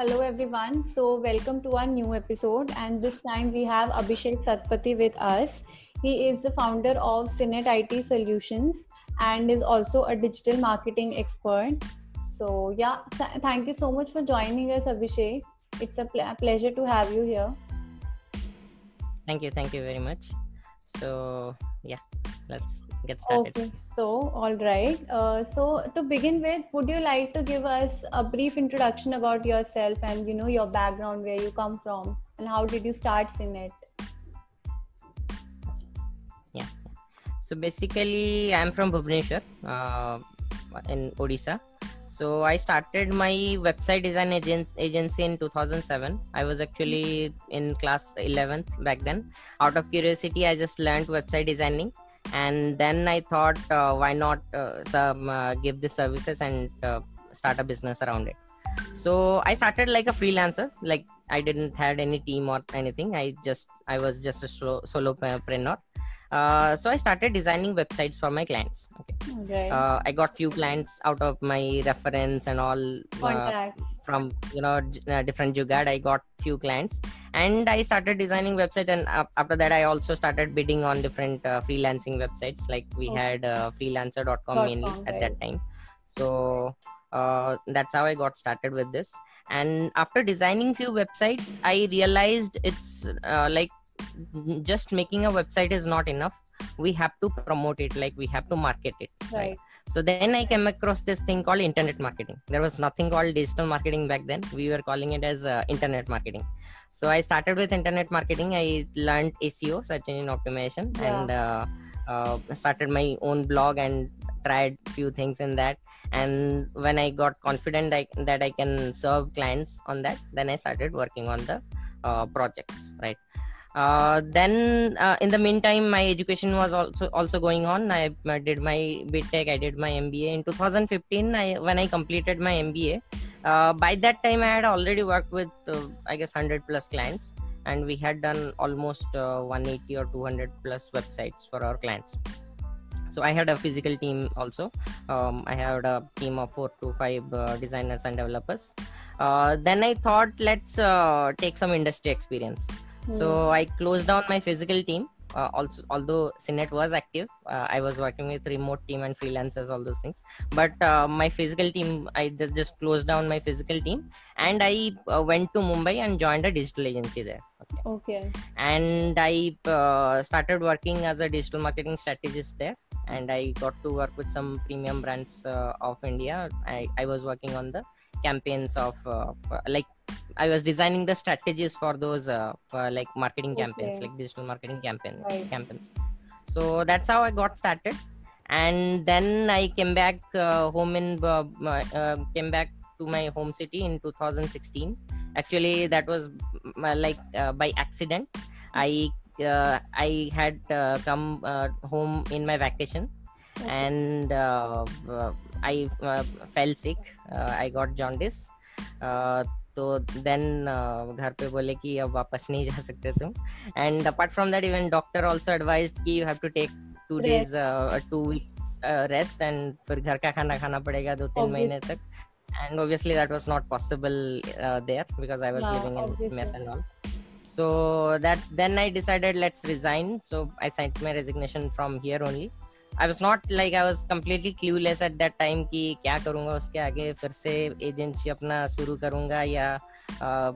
Hello, everyone. So, welcome to our new episode. And this time we have Abhisek Satapathy with us. He is the founder of Cinet IT Solutions and is also a digital marketing expert. So, yeah, th- thank you so much for joining us, Abhisek. It's a pl- pleasure to have you here. Thank you. Thank you very much. So, yeah, let's get started. Okay, so all right. Uh, so to begin with, would you like to give us a brief introduction about yourself and you know your background, where you come from, and how did you start Cinet? Yeah. So basically, I'm from Bhubaneswar uh, in Odisha. So I started my website design agency in 2007. I was actually in class 11th back then. Out of curiosity, I just learned website designing, and then I thought, uh, why not uh, some uh, give the services and uh, start a business around it. So I started like a freelancer. Like I didn't had any team or anything. I just I was just a solo solopreneur. Uh, so I started designing websites for my clients. Okay. Right. Uh, I got few clients out of my reference and all Contacts. From you know uh, different jugad. I got few clients and I started designing website. And af- after that, I also started bidding on different uh, freelancing websites. Like we Okay. had uh, freelancer.com Dot mainly com, at right. that time. So uh, that's how I got started with this. And after designing few websites, I realized it's uh, like just making a website is not enough. We have to promote it, like we have to market it. right. So then I came across this thing called internet marketing. There was nothing called digital marketing back then. We were calling it as uh, internet marketing. So I started with internet marketing. I learned SEO, search engine optimization, Yeah. and uh, uh, started my own blog and tried few things in that. And when I got confident I, that I can serve clients on that, then I started working on the uh, projects. Right uh, then uh, in the meantime my education was also also going on. I did my btech i did my mba in 2015 I, when i completed my mba uh, by that time i had already worked with uh, i guess 100 plus clients. And we had done almost uh, 180 or 200 plus websites for our clients. So i had a physical team also. Um, i had a team of four to five uh, designers and developers. Then i thought let's take some industry experience so I closed down my physical team. Uh, also, although Cinet was active, uh, I was working with remote team and freelancers, all those things. But uh, my physical team, I just just closed down my physical team, and I uh, went to Mumbai and joined a digital agency there. Okay. okay. And I uh, started working as a digital marketing strategist there, and I got to work with some premium brands uh, of India. I, I was working on the campaigns of uh, like I was designing the strategies for those uh, uh, like marketing campaigns, Okay. like digital marketing campaign Right. campaigns. So that's how I got started, and then I came back uh, home in uh, uh, came back to my home city in 2016. Actually, that was uh, like uh, by accident. I uh, I had uh, come uh, home in my vacation, Okay. and I uh, fell sick. Uh, I got jaundice. Uh, तो then uh, घर पे बोले कि अब वापस नहीं जा सकते तुम। And apart from that even doctor also advised कि you have to take two days two week rest and फिर घर का खाना खाना पड़ेगा दो तीन महीने तक। And obviously that was not possible there because I was living in mess and all so that then I decided let's resign so I sent my resignation from here only i was not like i was completely clueless at that time कि क्या करूँगा उसके आगे फिर से agency अपना शुरू करूँगा या uh,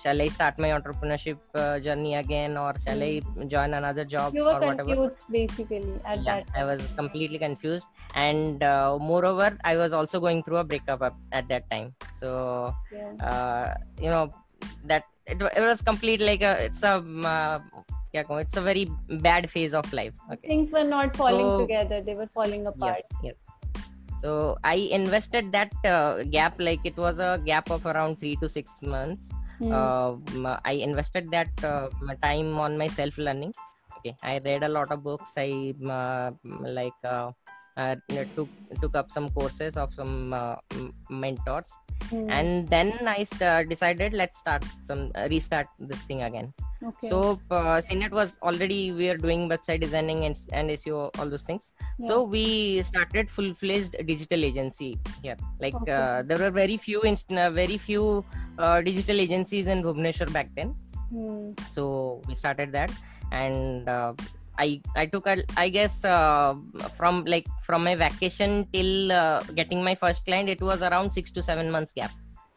shall I start my entrepreneurship uh, journey again or shall I join another job You were or whatever confused basically at yeah, that time. I was completely confused, and uh, moreover, I was also going through a breakup at, at that time. So Yeah. uh, you know that it, it was complete like a it's a um, uh, क्या कहूँ, it's a very bad phase of life. Okay. Things were not falling So- together; they were falling apart. Yes. Yes. So I invested that uh, gap like it was a gap of around three to six months. Hmm. Um, I invested that uh, my time on my self learning. Okay, I read a lot of books. I uh, like uh, took took up some courses of some uh, mentors Hmm. and then i st- decided let's start some uh, restart this thing again okay. so uh, Cinet was already we are doing website designing and, and SEO all those things. So we started full fledged digital agency here. Like Okay. uh, there were very few inst- uh, very few uh, digital agencies in Bhubaneswar back then. Hmm. So we started that and. I, I took a, I guess uh, from like from my vacation till uh, getting my first client it was around six to seven months gap.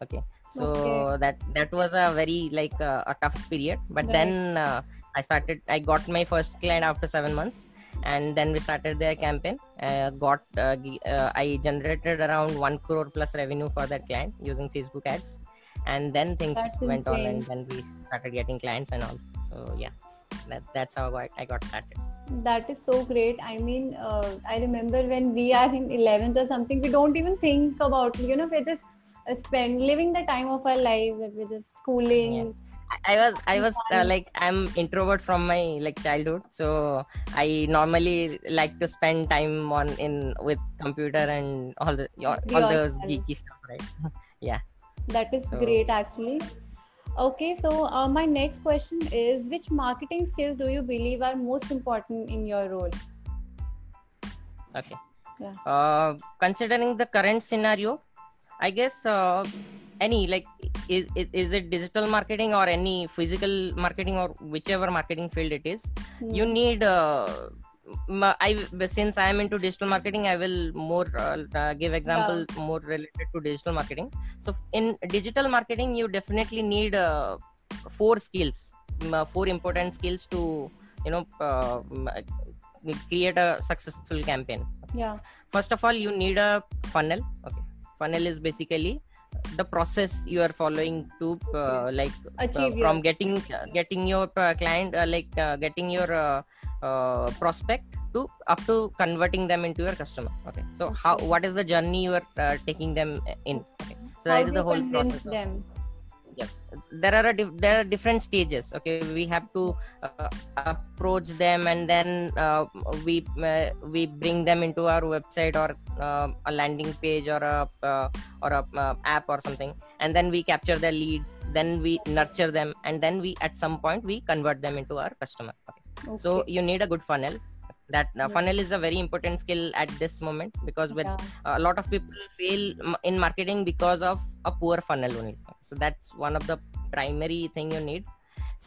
Okay. So Okay. that that was a very like uh, a tough period. But Right. then uh, i started i got my first client after seven months. And then we started their campaign. Uh, got uh, uh, i generated around 1 crore plus revenue for that client using facebook ads. And then things That's went on and then we started getting clients and all. So yeah that, that's how I, I got started That is so great. I mean, uh, I remember when we are in 11th or something, we don't even think about, you know, we're just uh, spend living the time of our life, we're just schooling. I- I was I was uh, like I'm introvert from my like childhood, so I normally like to spend time on in with computer and all the all, all those geeky stuff, right? Yeah that is So- great, actually. Okay, so uh, my next question is which marketing skills do you believe are most important in your role? Okay. Yeah. Uh, considering the current scenario, I guess uh, any like is, is is it digital marketing or any physical marketing or whichever marketing field it is, you Hmm. need uh, i since i am into digital marketing i will more uh, uh, give example more related to digital marketing. So in digital marketing you definitely need uh, four skills uh, four important skills to you know uh, create a successful campaign. Yeah, first of all you need a funnel okay? Funnel is basically the process you are following to uh, like uh, achieve from getting uh, getting your uh, client uh, like uh, getting your uh, prospect to up to converting them into your customer. Okay. So how what is the journey you are uh, taking them in? Okay. So how that is the whole process. them? yes. There are dif- there are different stages. Okay. We have to uh, approach them and then uh, we uh, we bring them into our website or uh, a landing page or a uh, or a uh, app or something. And then we capture their lead. Then we nurture them. And then we at some point we convert them into our customer. Okay. so Okay. you need a good funnel that uh, Yeah. funnel is a very important skill at this moment because with yeah. a lot of people fail m- in marketing because of a poor funnel only so that's one of the primary thing you need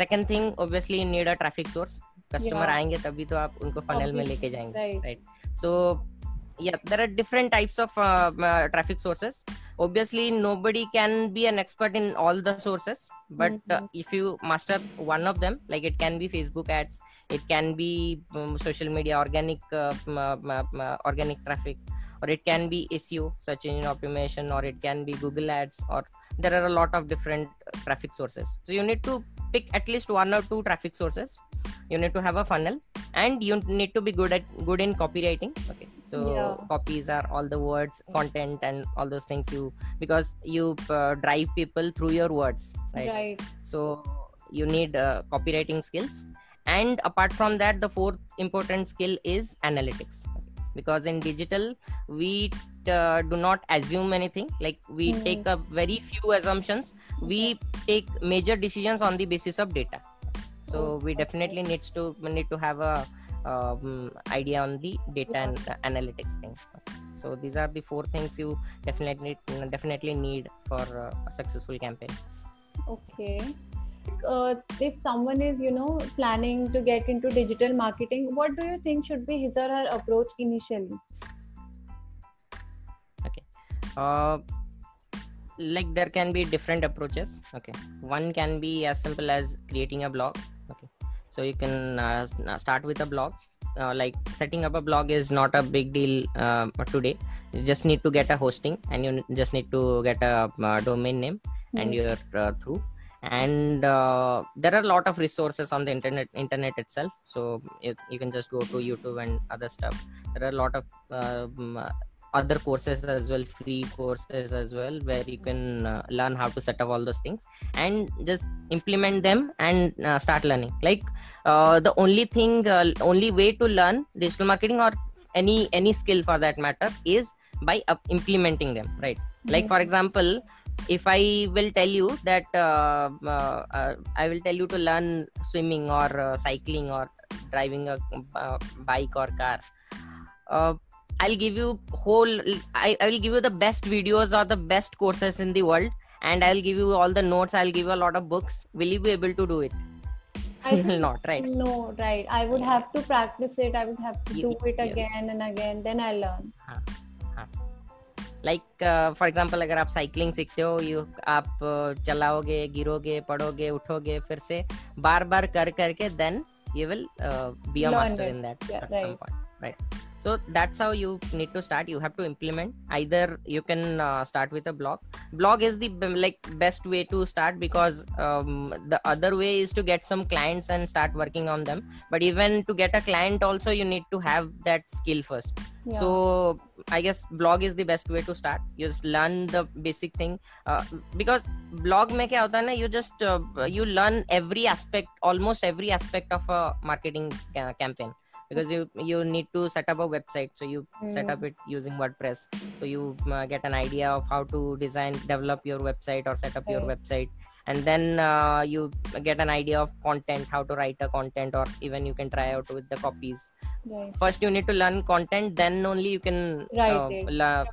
second thing obviously you need a traffic source customer Yeah. आएंगे तभी तो आप उनको funnel में Obviously, लेके जाएंगे right. right so yeah there are different types of uh, uh, traffic sources obviously nobody can be an expert in all the sources but uh, Mhm. if you master one of them like it can be facebook ads it can be um, social media organic uh, m- m- m- organic traffic or it can be seo search engine optimization or it can be google ads or there are a lot of different uh, traffic sources so you need to pick at least one or two traffic sources you need to have a funnel and you need to be good at good in copywriting okay so Yeah. copies are all the words content and all those things you because you uh, drive people through your words right, right. so you need uh, copywriting skills and apart from that the fourth important skill is analytics. Because in digital we uh, do not assume anything. Like we Hmm. take a very few assumptions. We take major decisions on the basis of data. So we definitely needs to we need to have a um, idea on the data and uh, analytics thing. So these are the four things you definitely definitely need for uh, a successful campaign. Okay. Uh, if someone is, you know, planning to get into digital marketing, what do you think should be his or her approach initially? uh, like there can be different approaches. Okay. One can be as simple as creating a blog. Okay. So you can uh, start with a blog. Uh, like setting up a blog is not a big deal uh, today. You just need to get a hosting and you just need to get a uh, domain name and Hmm. you're uh, through and uh, there are a lot of resources on the internet internet itself. So you, you can just go to youtube and other stuff. There are a lot of um, other courses as well free courses as well where you can uh, learn how to set up all those things and just implement them and uh, start learning. Like uh, the only thing uh, only way to learn digital marketing or any any skill for that matter is by implementing them right? Like for example if i will tell you that uh, uh, uh, i will tell you to learn swimming or uh, cycling or driving a uh, bike or car uh, i'll give you whole I, I will give you the best videos or the best courses in the world and i'll give you all the notes i'll give you a lot of books will you be able to do it I will not right no, right. I would Yeah. have to practice it. I would have to You- do it yes. again and again. Then I learn. Like for example अगर आप cycling सीखते हो you आप uh, चलाओगे गिरोगे पढ़ोगे उठोगे फिर से बार बार कर करके then you will be a master in that it. in that Yeah, so that's how you need to start. You have to implement. Either you can uh, start with a blog blog is the like best way to start because um, the other way is to get some clients and start working on them. But even to get a client also you need to have that skill first. Yeah. so i guess blog is the best way to start. You just learn the basic thing. Uh, because blog mein kya hota na you just uh, you learn every aspect almost every aspect of a marketing campaign because you you need to set up a website. So you set up it using wordpress. So you uh, get an idea of how to design develop your website or set up your website. And then uh, you get an idea of content how to write a content or even you can try out with the copies. Right. first you need to learn content. Then only you can uh, la-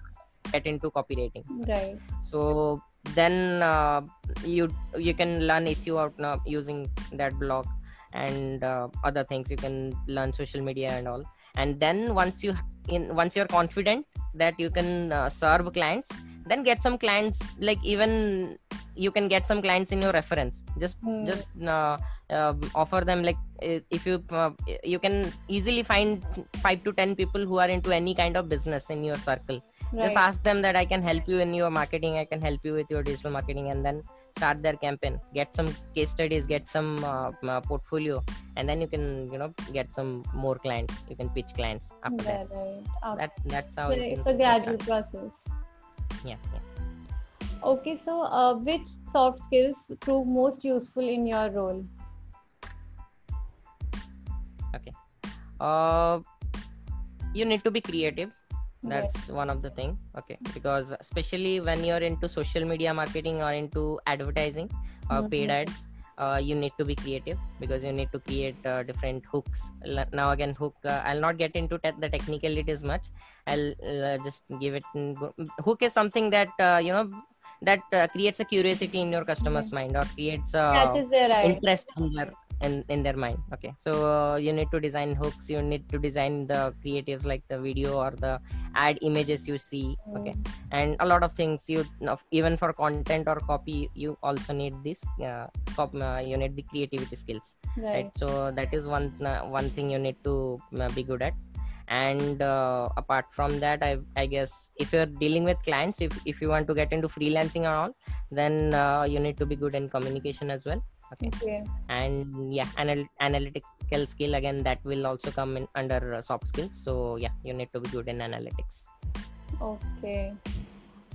get into copywriting Right. so then uh, you you can learn SEO out now using that blog and uh, other things. You can learn social media and all. And then once you in once you're confident that you can uh, serve clients then get some clients like even you can get some clients in your reference. Just Hmm. just uh, uh, offer them like if you uh, you can easily find 5 to 10 people who are into any kind of business in your circle Right. just ask them that i can help you in your marketing i can help you with your digital marketing and then start their campaign get some case studies get some uh, uh, portfolio and then you can you know get some more clients you can pitch clients after that right. After- that that's how so it's a gradual process. yeah, yeah Okay, so uh, which soft skills prove most useful in your role? Okay. Uh you need to be creative That's one of the thing. Okay. Because especially when you're into social media marketing or into advertising or paid Mhm. ads uh, you need to be creative because you need to create uh, different hooks. L- now again hook uh, i'll not get into te- the technicalities much. I'll uh, just give it in hook is something that uh, you know that uh, creates a curiosity in your customer's mind or creates a interest in their in, in their mind. Okay. So uh, you need to design hooks. You need to design the creatives like the video or the ad images you see. Okay. And a lot of things you know, even for content or copy you also need this uh, cop, uh, you need the creativity skills. Right. right. So that is one uh, one thing you need to uh, be good at. And uh, apart from that I, I guess if you're dealing with clients if, if you want to get into freelancing and all then uh, you need to be good in communication as well okay Okay. and yeah anal- analytical skill again that will also come in under uh, soft skills so yeah you need to be good in analytics Okay.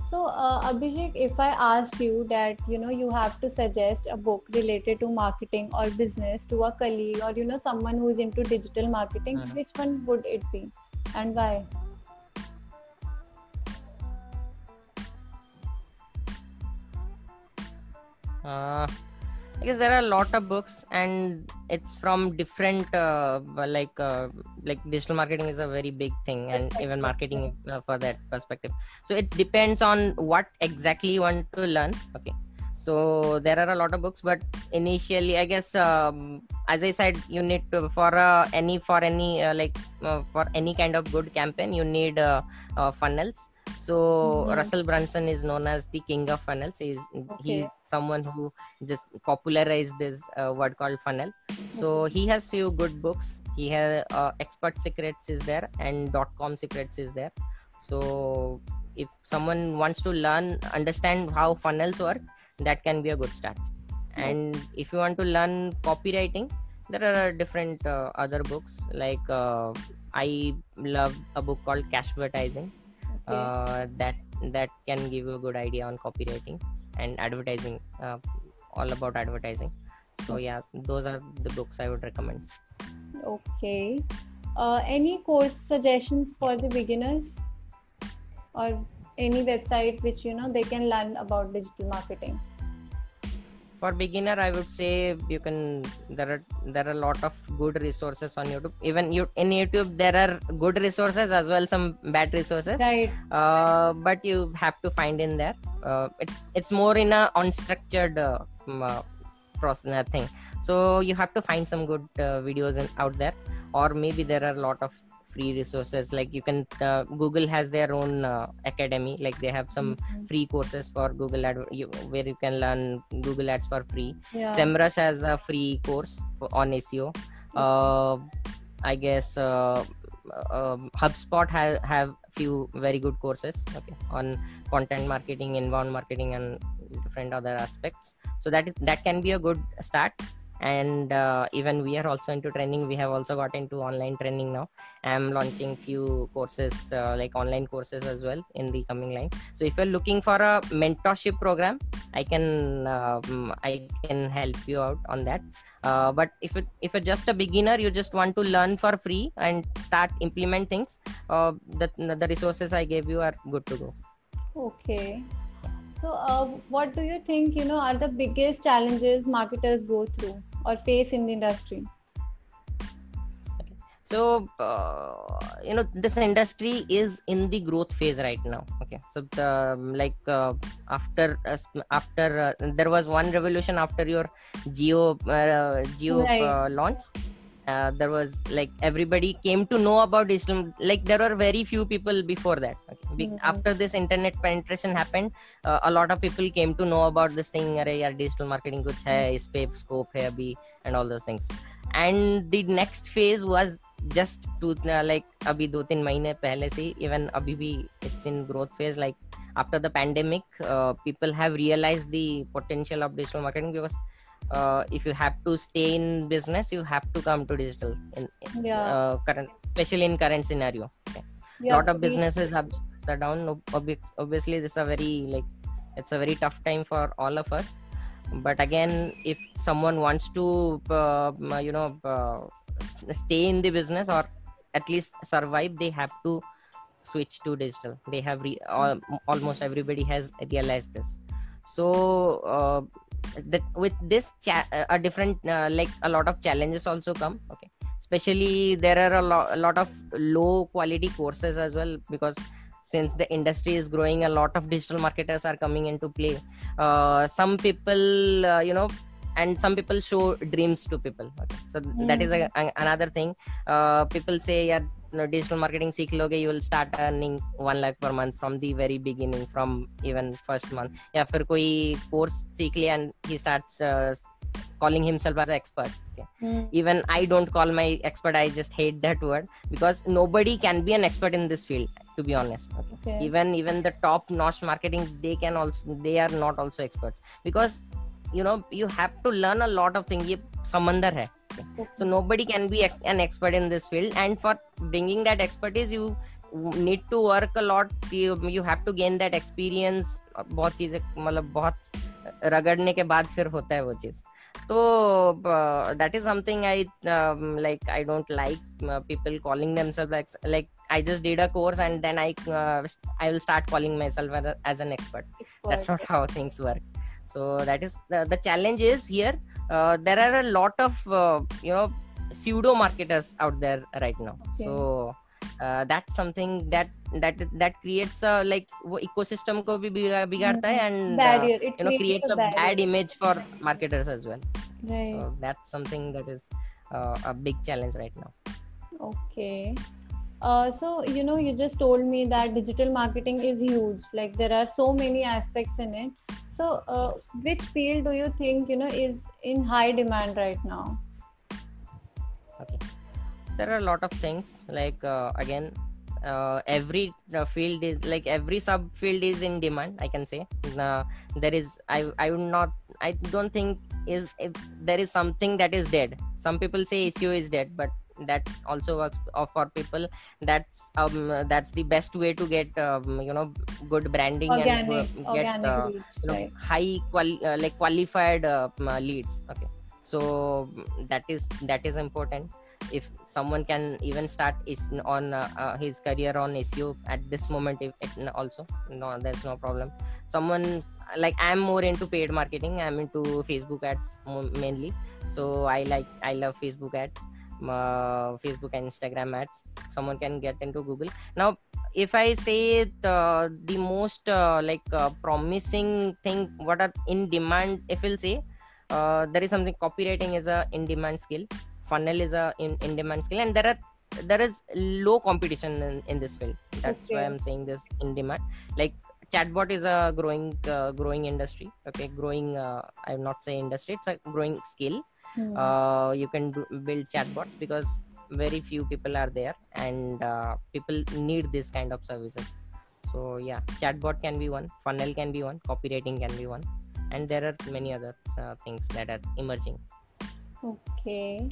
So, uh, Abhisek, if I ask you that you know you have to suggest a book related to marketing or business to a colleague or you know someone who is into digital marketing, Mhm. which one would it be, and why? uh, I guess there are a lot of books, and it's from different uh, like uh, like digital marketing is a very big thing, and even marketing uh, for that perspective. So it depends on what exactly you want to learn. Okay, so there are a lot of books, but initially, I guess um, as I said, you need to for uh, any for any uh, like uh, for any kind of good campaign, you need uh, uh, funnels. So Mhm. Russell Brunson is known as the king of funnels. He's he's someone who just popularized this uh, word called funnel. So he has few good books. He has uh, expert secrets is there and dot com secrets is there. So if someone wants to learn understand how funnels work that can be a good start. And if you want to learn copywriting there are different uh, other books. Like uh, i love a book called Cashvertising Okay. uh, that that can give you a good idea on copywriting and advertising uh, all about advertising. So yeah those are the books i would recommend. Okay. uh, any course suggestions for the beginners? Or any website which you know they can learn about digital marketing for beginner i would say you can there are there are a lot of good resources on youtube. Even you in youtube there are good resources as well some bad resources. Right. Uh, but you have to find in there. Uh, it's it's more in a unstructured uh, uh process uh, thing. So you have to find some good uh, videos in, out there. Or maybe there are a lot of free resources. Like you can uh, google has their own uh, academy. Like they have some mm-hmm. free courses for google ad you, where you can learn google ads for free. Yeah. semrush has a free course for, on seo uh, i guess uh, um, hubspot have have few very good courses okay on content marketing inbound marketing and different other aspects. So that is that can be a good start and uh, even we are also into training. We have also got into online training now. I'm launching few courses uh, like online courses as well in the coming line. So if you're looking for a mentorship program i can um, i can help you out on that. Uh, but if it if you're just a beginner you just want to learn for free and start implement things uh, the, the resources i gave you are good to go. Okay so, uh, what do you think you know are the biggest challenges marketers go through or face in the industry? So, uh, you know, this industry is in the growth phase right now. Okay, so the, like uh, after uh, after uh, there was one revolution after your Jio uh, Jio right. launch uh, there was like everybody came to know about islam like there were very few people before that okay. Mm-hmm. after this internet penetration happened uh, a lot of people came to know about this thing are yaar digital marketing kuch hai mm-hmm. is pe scope hai abhi and all those things and the next phase was just to uh, like abhi do teen mahine pehle se even abhi bhi it's in growth phase like after the pandemic uh, people have realized the potential of digital marketing because uh, if you have to stay in business you have to come to digital in, yeah. uh, current especially in current scenario okay. yeah, lot of businesses have shut down obviously this is a very like it's a very tough time for all of us but again if someone wants to uh, you know uh, stay in the business or at least survive they have to switch to digital they have re- all, almost everybody has realized this so uh, that with this cha- uh, a different uh, like a lot of challenges also come okay especially there are a, lo- a lot of low quality courses as well because since the industry is growing a lot of digital marketers are coming into play uh, some people uh, you know and some people show dreams to people okay. so mm. that is a, a, another thing uh, people say yeah digital marketing seek loge you will start earning 1 lakh per month from the very beginning from even first month या फिर कोई course सीख लिया and he starts uh, calling himself as an expert okay. mm. even i don't call my expert i just hate that word because nobody can be an expert in this field to be honest okay. Okay. even even the top notch marketing they can also they are not also experts because you know you have to learn a lot of things ye samandar hai so nobody can be an expert in this field and for bringing that expertise you need to work a lot you, you have to gain that experience बहुत चीजें मतलब बहुत रगड़ने के बाद फिर होता है वो चीज तो that is something I um, like I don't like uh, people calling themselves like like I just did a course and then I uh, I will start calling myself as, a, as an expert. expert. That's not how things work. So that is the, the challenge is here uh, there are a lot of uh, you know pseudo marketers out there right now. Okay. so uh, that's something that that that creates a like ecosystem ko bhi bigarta hai and barrier. Uh, you know creates a, a bad image for marketers as well. Right. so that's something that is uh, a big challenge right now. Okay. Uh, so you know you just told me that digital marketing is huge. Like there are so many aspects in it. So uh, which field do you think you know is in high demand right now. Okay. There are a lot of things like uh, again uh, every uh, field is like every subfield is in demand i can say. Uh, there is i i would not i don't think is if there is something that is dead. Some people say seo is dead but that also works for people. That's um that's the best way to get um, you know good branding organic, and uh, get uh, you know, right. high quali- uh, like qualified uh, leads. Okay. So that is that is important. If someone can even start is on uh, uh, his career on seo at this moment if it, also no there's no problem. Someone like i'm more into paid marketing. I'm into facebook ads mainly. So i like i love facebook ads facebook and instagram ads. Someone can get into google. Now if i say the, the most uh, like uh, promising thing what are in demand if we'll say uh, there is something copywriting is a in demand skill. Funnel is a in, in demand skill. And there are there is low competition in, in this field. That's okay. why i'm saying this in demand. Like chatbot is a growing uh, growing industry. Okay growing uh, i'm not saying industry it's a growing skill mm. uh, you can do, build chatbots because very few people are there and uh, people need this kind of services. So yeah chatbot can be one funnel can be one copywriting can be one and there are many other uh, things that are emerging. Okay.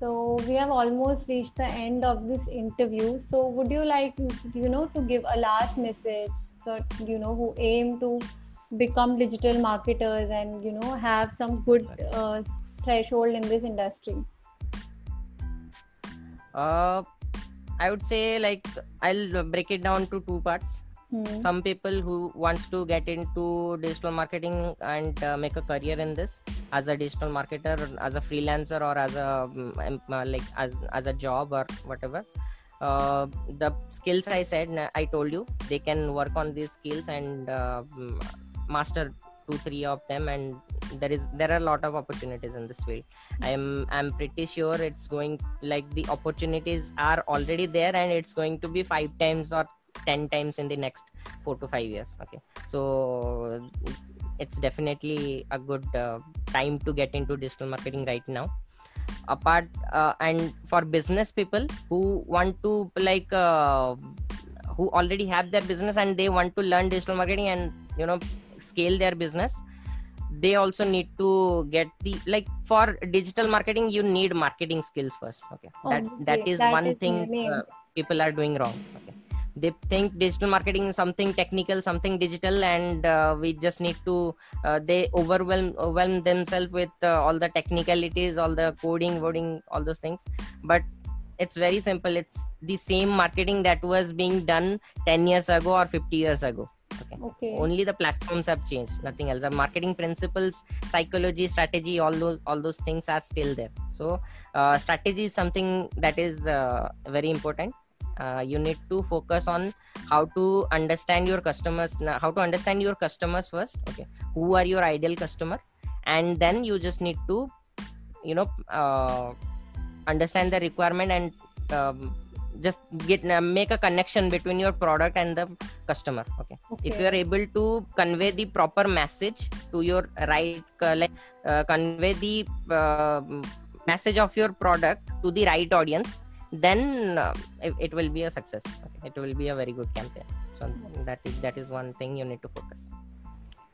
So we have almost reached the end of this interview. So would you like you know to give a last message that you know who aim to become digital marketers and you know have some good uh, threshold in this industry? Uh, i would say like i'll break it down to two parts. Hmm. some people who wants to get into digital marketing and uh, make a career in this as a digital marketer as a freelancer or as a um, like as, as a job or whatever. Uh, the skills i said i told you they can work on these skills and uh, master two three of them and there is there are a lot of opportunities in this field. I'm i'm pretty sure it's going like the opportunities are already there and it's going to be five times or 10 times in the next four to five years okay? So it's definitely a good uh, time to get into digital marketing right now. Apart uh, and for business people who want to like uh, who already have their business and they want to learn digital marketing and you know scale their business they also need to get the like for digital marketing you need marketing skills first okay? That that is that one is thing uh, people are doing wrong okay? They think digital marketing is something technical something digital and uh, we just need to uh, they overwhelm overwhelm themselves with uh, all the technicalities all the coding wording all those things. But it's very simple. It's the same marketing that was being done 10 years ago or 50 years ago okay. okay. Only the platforms have changed nothing else. The marketing principles psychology strategy all those all those things are still there. So uh, strategy is something that is uh, very important. Uh, you need to focus on how to understand your customers how to understand your customers first okay? Who are your ideal customer? And then you just need to you know uh, understand the requirement and um, just get uh, make a connection between your product and the customer okay, okay. if you are able to convey the proper message to your right uh, like uh, convey the uh, message of your product to the right audience then uh, it, it, will be a success okay? it will be a very good campaign so that is that is one thing you need to focus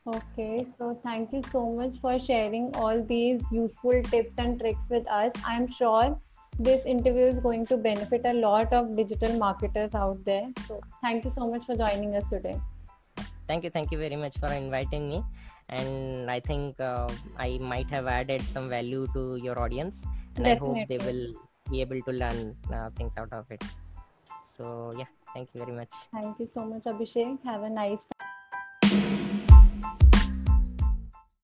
okay so thank you so much for sharing all these useful tips and tricks with us i'm sure this interview is going to benefit a lot of digital marketers out there. So thank you so much for joining us today. Thank you thank you very much for inviting me. And i think uh, i might have added some value to your audience. And Definitely. i hope they will be able to learn uh, things out of it. So yeah thank you very much. Thank you so much abhisek. Have a nice time